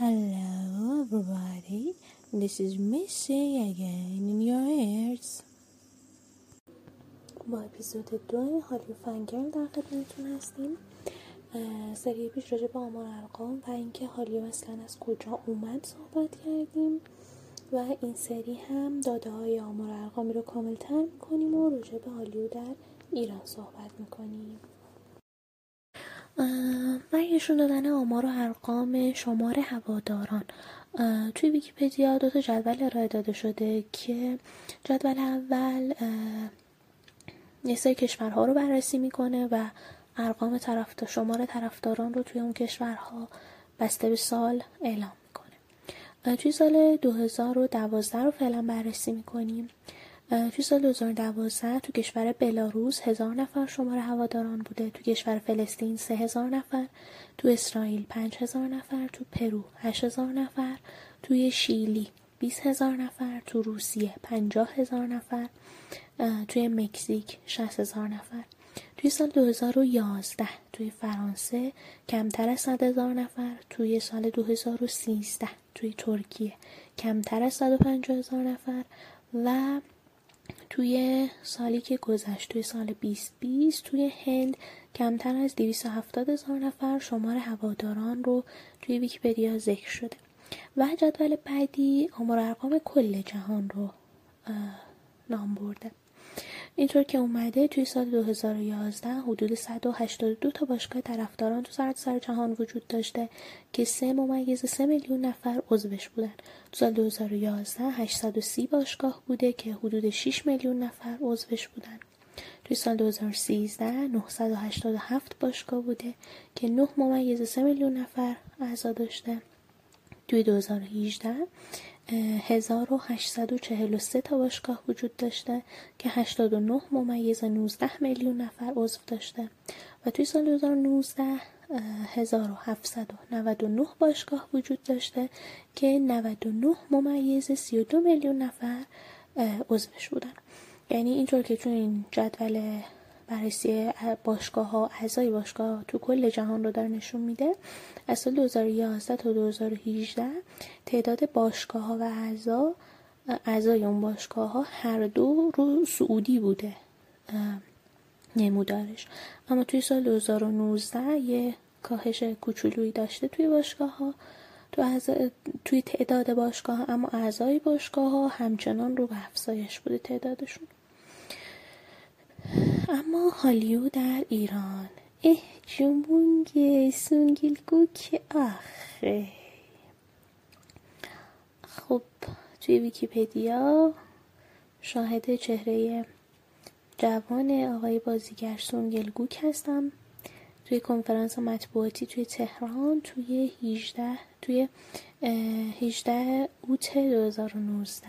Hello, everybody. This is Missy again in your ears. با اپیزود دو هالی فنگرل در خدمتتون هستیم سری پیش راجع به آمار ارقام و اینکه حالی مثلا از کجا اومد صحبت کردیم و این سری هم داده های آمار ارقامی رو کامل تر می‌کنیم و راجع به هالیو در ایران صحبت می‌کنیم برگشون دادن آمار و ارقام شمار هواداران. توی ویکیپدیا دو تا جدول ارائه داده شده که جدول اول یه سری کشورها رو بررسی می‌کنه و ارقام طرفدار شمار طرفداران رو توی اون کشورها بسته به سال اعلام می‌کنه. توی سال 2012 رو فعلا بررسی می‌کنیم. توی سال 2012 تو کشور بلاروس هزار نفر شمار هواداران بوده. تو کشور فلسطین سه هزار نفر تو اسرائیل پنج هزار نفر تو پرو هشت هزار نفر توی شیلی 20 هزار نفر تو روسیه پنجاه هزار نفر توی مکزیک 60 هزار نفر. توی سال 2011 توی فرانسه کمتر از 100 هزار نفر توی سال 2013 توی ترکیه کمتر از 150 هزار نفر و توی سالی که گذشت توی سال 2020 توی هند کمتر از 270 هزار نفر شمار هواداران رو توی ویکیپدیا ذکر شده. و جدول بعدی آمار ارقام کل جهان رو نام برده. اینطور که اومده توی سال 2011 حدود 182 تا باشگاه طرفداران تو سر سر جهان وجود داشته که 3 ممیز 3 میلیون نفر عضوش بودن. تو سال 2011 830 باشگاه بوده که حدود 6 میلیون نفر عضوش بودن. توی سال 2013 987 باشگاه بوده که 9 ممیز 3 میلیون نفر اعضا داشته توی 2018 1843 تا باشگاه وجود داشته که 89 ممیز 19 میلیون نفر عضو داشته. و توی سال 2019 1799 باشگاه وجود داشته که 99 ممیز 32 میلیون نفر عضوش بودن. یعنی اینطور که چون این جدول بررسی باشگاه ها اعضای باشگاه تو کل جهان رو داره نشون میده. از سال 2011 تا 2018 تعداد باشگاه ها و اعضا اعضای اون باشگاه ها هر دو رو سعودی بوده نمودارش. اما توی سال 2019 یه کاهش کوچولویی داشته توی باشگاه ها تو توی تعداد باشگاه ها اما اعضای باشگاه ها همچنان رو به افزایش بوده تعدادشون. اما هالیو در ایران. اه جنبونگ سونگیلگو که آخه. خب توی ویکیپدیا شاهد چهره جوان آقای بازیگر سونگلگوک هستم. توی کنفرانس مطبوعاتی توی تهران توی 18 توی 18 اوت 2019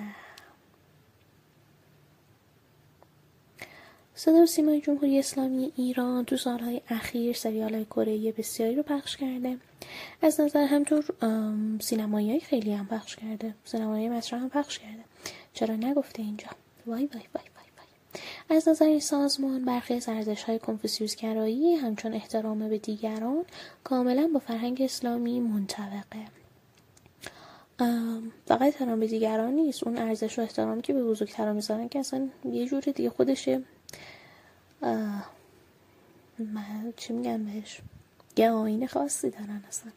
صدا و سیمای جمهوری اسلامی ایران تو سالهای اخیر سریال کره بسیاری رو پخش کرده. از نظر همطور سینمایی های خیلی هم پخش کرده. سینمایی مصر هم پخش کرده. چرا نگفته اینجا؟ وای وای وای وای وای. از نظر سازمان برخی از ارزش های کنفوسیوس کرایی همچون احترام به دیگران کاملا با فرهنگ اسلامی منطبقه. فقط احترام به دیگران نیست. اون ارزش و احترام که به بزرگتران می‌ذارن که اصلا یه جور دیگه خودشه. من چی میگم بهش؟ یه آینه خاصی دارن اصلا.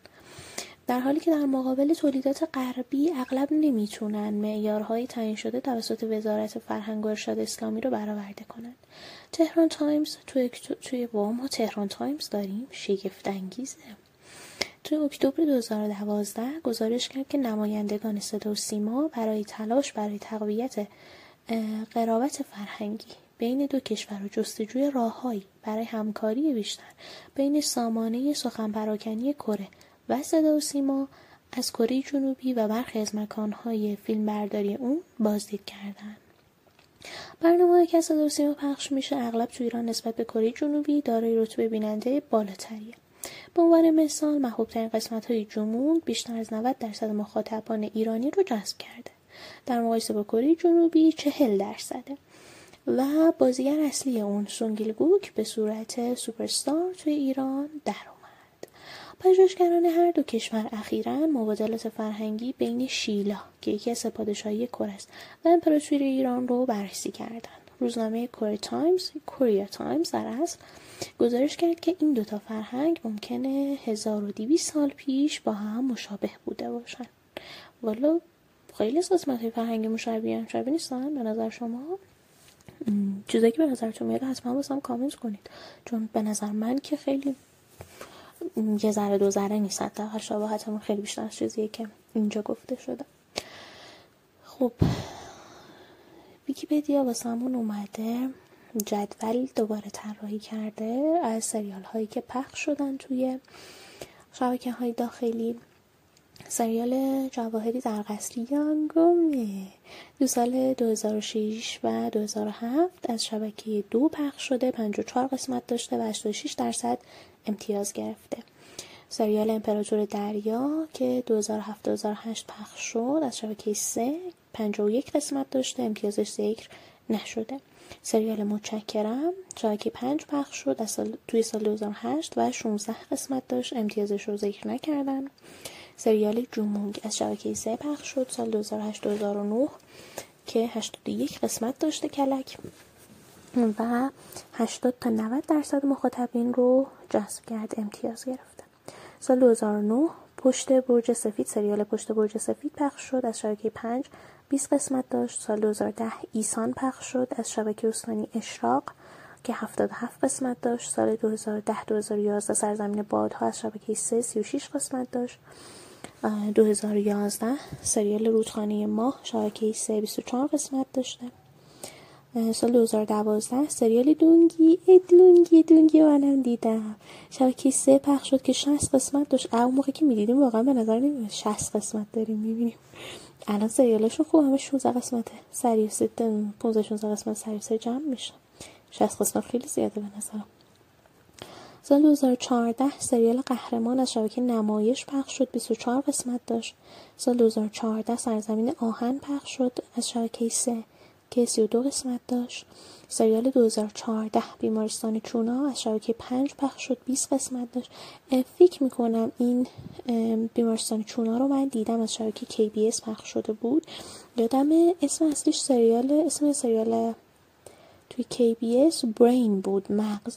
در حالی که در مقابل تولیدات غربی اغلب نمی‌تونن معیارهای تعیین شده توسط وزارت فرهنگ و ارشاد اسلامی رو برآورده کنند Tehran Times توی توی ما Tehran Times داریم. شگفت انگیزه. توی اکتبر 2012 گزارش کرد که نمایندگان صدا و سیما برای تلاش برای تقویت قرابت فرهنگی بین دو کشور و جستجوی راههایی برای همکاری بیشتر بین سامانه سخن پراکنی کره و صدا و سیما از کره جنوبی و برخی از مکانهای فیلمبرداری اون بازدید کردند. برنامه که از سیما پخش میشه اغلب تو ایران نسبت به کره جنوبی دارای رتبه بیننده بالاتریه. به عنوان مثال محبوبترین قسمت های جمون بیشتر از 90 درصد مخاطبان ایرانی رو جذب کرده. در مقایسه با کره جنوبی 40 درصده. و بازیگر اصلی اون سونگیل گوک به صورت سوپرستار توی ایران در اومد پژوهشگران هر دو کشور اخیرا مبادلات فرهنگی بین شیلا که یکی از پادشاهی کره است و امپراتوری ایران رو بررسی کردند. روزنامه کره تایمز Korea Times در اصل گزارش کرد که این دوتا فرهنگ ممکنه 1200 سال پیش با هم مشابه بوده باشن. والا خیلی از های فرهنگ مشابه هم شبیه نیستن به نظر شما؟ چیزایی که به نظرتون میاد حتما واسم کامنت کنید. چون به نظر من که خیلی یه ذره دو ذره نیست. حتی شباهتمون خیلی بیشتر از چیزیه که اینجا گفته شده. خب ویکیپدیا واسمون اومده. جدول دوباره طراحی کرده از سریال هایی که پخش شدن توی شبکه های داخلی. سریال جواهری در قصر دو سال 2006 و 2007 از شبکه دو پخش شده 54 قسمت داشته و 86 درصد امتیاز گرفته. سریال امپراتور دریا که 2007-2008 پخش شد از شبکه 3 51 قسمت داشته امتیازش ذکر نشده. سریال متشکرم شبکه 5 پخش شد از سال توی سال 2008 و 16 قسمت داشت امتیازش رو ذکر نکردن. سریال جمونگ از شبکه 3 پخش شد سال 2008-2009 که 81 قسمت داشته کلک و 80 تا 90 درصد مخاطبین رو جذب کرد امتیاز گرفته سال 2009 پشت برج سفید سریال پشت برج سفید پخش شد از شبکه 5 20 قسمت داشت. سال 2010 ایسان پخش شد از شبکه استانی اشراق که 77 قسمت داشت. سال 2010 2011 سرزمین بادها از شبکه 3 36 قسمت داشت. 2011 سریال رودخانه ماه شبکه 3 24 قسمت داشته. سال 2012 سریال دونگی ادلونگی دونگی منم دیدم. شبکه سه پخش شد که 60 قسمت داشت. اون موقع که می‌دیدیم واقعا به نظر نمیاد 60 قسمت داریم می‌بینیم. الان سریالاشون خوب همه 16 قسمته سریع 15 16 قسمت سریع جمع میشه. 60 قسمت خیلی زیاده به نظرم. سال 2014 سریال قهرمان از شبکه نمایش پخش شد. 24 قسمت داشت. سال 2014 سرزمین آهن پخش شد از شبکه 3 که 32 قسمت داشت. سریال 2014 بیمارستان چونا از شبکه 5 پخش شد. 20 قسمت داشت. فکر می‌کنم این بیمارستان چونا رو من دیدم از شبکه KBS پخش شده بود. یادم اسم اصلیش سریال اسم سریال توی KBS برین بود مغز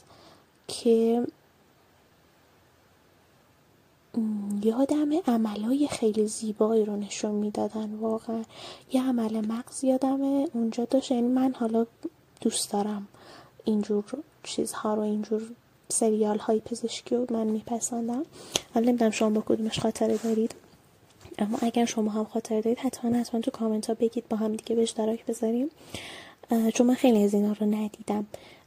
که یادم عملای خیلی زیبایی رو نشون می‌دادن واقعا. یه عمل مغز یادم اونجا داشت یعنی من حالا دوست دارم اینجور چیزها رو اینجور سریال های پزشکی رو من میپسندم. حالا نمی‌دونم شما با کدومش خاطره دارید. اما اگر شما هم خاطره دارید حتما حتما تو کامنت ها بگید با هم دیگه به اشتراک بذاریم. چون من خیلی از اینا رو ندیدم.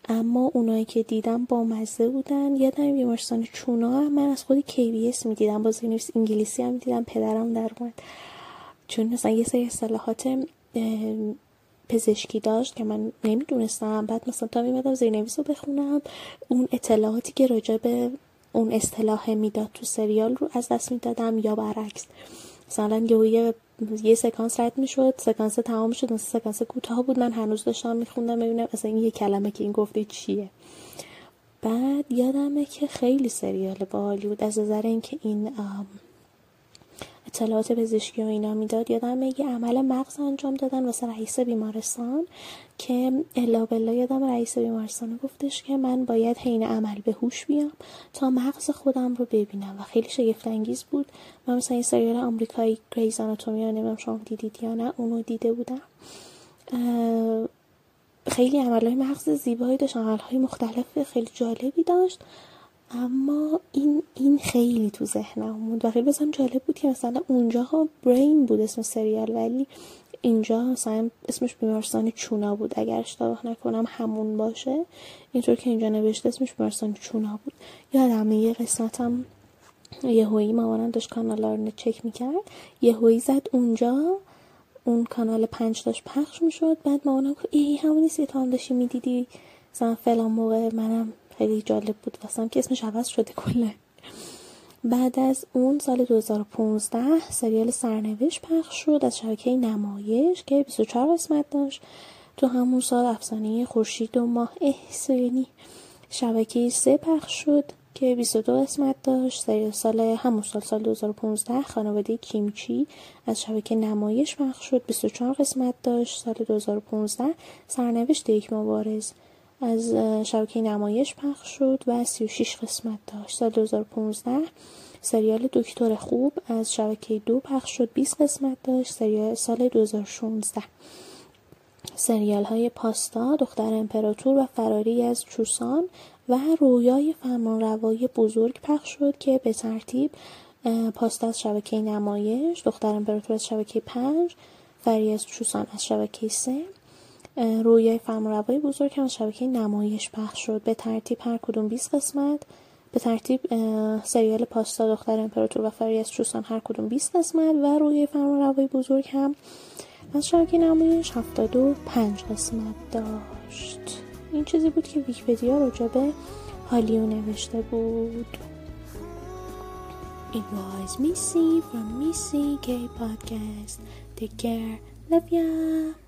اما اونایی که دیدم با مزه بودن. یادم بیمارستان چونا من از خود KBS می‌دیدم. با زینویس انگلیسی هم دیدم پدرم در اومد. چون مثلا یه سری اصطلاحات پزشکی داشت که من نمی‌دونستم. بعد مثلا تا میمدم زیرنویس رو بخونم. اون اطلاعاتی که راجع به اون اصطلاح می‌داد تو سریال رو از دست می‌دادم یا برعکس. مثلا یه یه سکانس رد می‌شد سکانس تمام شد مثل سکانس کوتاه بود. من هنوز داشتم میخوندم ببینم اصلا این یه کلمه که این گفته چیه. بعد یادمه که خیلی سریال باحالی بود. از نظر اینکه این اطلاعات پزشکی و اینا می‌داد یادم یه عمل مغز انجام دادن واسه رئیس بیمارستان که الا بلا یادم رئیس بیمارستان گفتش که من باید حین عمل به هوش بیام تا مغز خودم رو ببینم و خیلی شگفت انگیز بود. من مثلا این سریال آمریکایی گریز آناتومی نمی‌دونم شما دیدید یا نه اونو دیده بودم. خیلی عملهای مغز زیبایی داشت عملهای مختلف خیلی جالبی داشت. اما این این خیلی تو ذهنم بود. و خیلی بازم جالب بود که مثلا اونجاها برین بود اسم سریال ولی اینجا مثلا اسمش بیمارستان چونا بود. اگر اشتباه نکنم همون باشه. اینطور که اینجا نوشته اسمش بیمارستان چونا بود. یادم یه قسمتم یه هویی مامانم داشت کانال رو چک می‌کرد. یه هویی زد اونجا. اون کانال پنج داشت پخش می‌شد. بعد مامانم که ای همونی سی تا هم داشتی می‌دیدی؟ مثلا فلان موقع منم خیلی جالب بود. واسم که اسمش عوض شده کلا. بعد از اون سال 2015 سریال سرنوشت پخش شد از شبکه نمایش که 24 قسمت داشت. تو همون سال افسانه خورشید و ماه احسانی شبکه سه پخش شد که 22 قسمت داشت. سریال سال همون سال سال 2015 خانواده کیمچی از شبکه نمایش پخش شد. 24 قسمت داشت. سال 2015 سرنوشت یک مبارز. از شبکه نمایش پخش شد و 36 قسمت داشت. سال 2015 سریال دکتر خوب از شبکه دو پخش شد. 20 قسمت داشت سریال سال 2016 سریال های پاستا، دختر امپراتور و فراری از چوسان و رویای فرمانروایی بزرگ پخش شد که به ترتیب پاستا از شبکه نمایش، دختر امپراتور از شبکه پنج، فراری از چوسان از شبکه سه رویای فرمانروایی بزرگ هم شبکه نمایش پخش شد به ترتیب هر کدوم 20 قسمت به ترتیب سریال پاستا دختر امپراتور و فراری از چوسان هر کدوم 20 قسمت و رویای فرمانروایی بزرگ هم از شبکه نمایش هفتاد و پنج قسمت داشت این چیزی بود که ویکیپدیا راجع به هالیو نوشته بود It was Missy from Missy Gay Podcast. Take care. Love ya.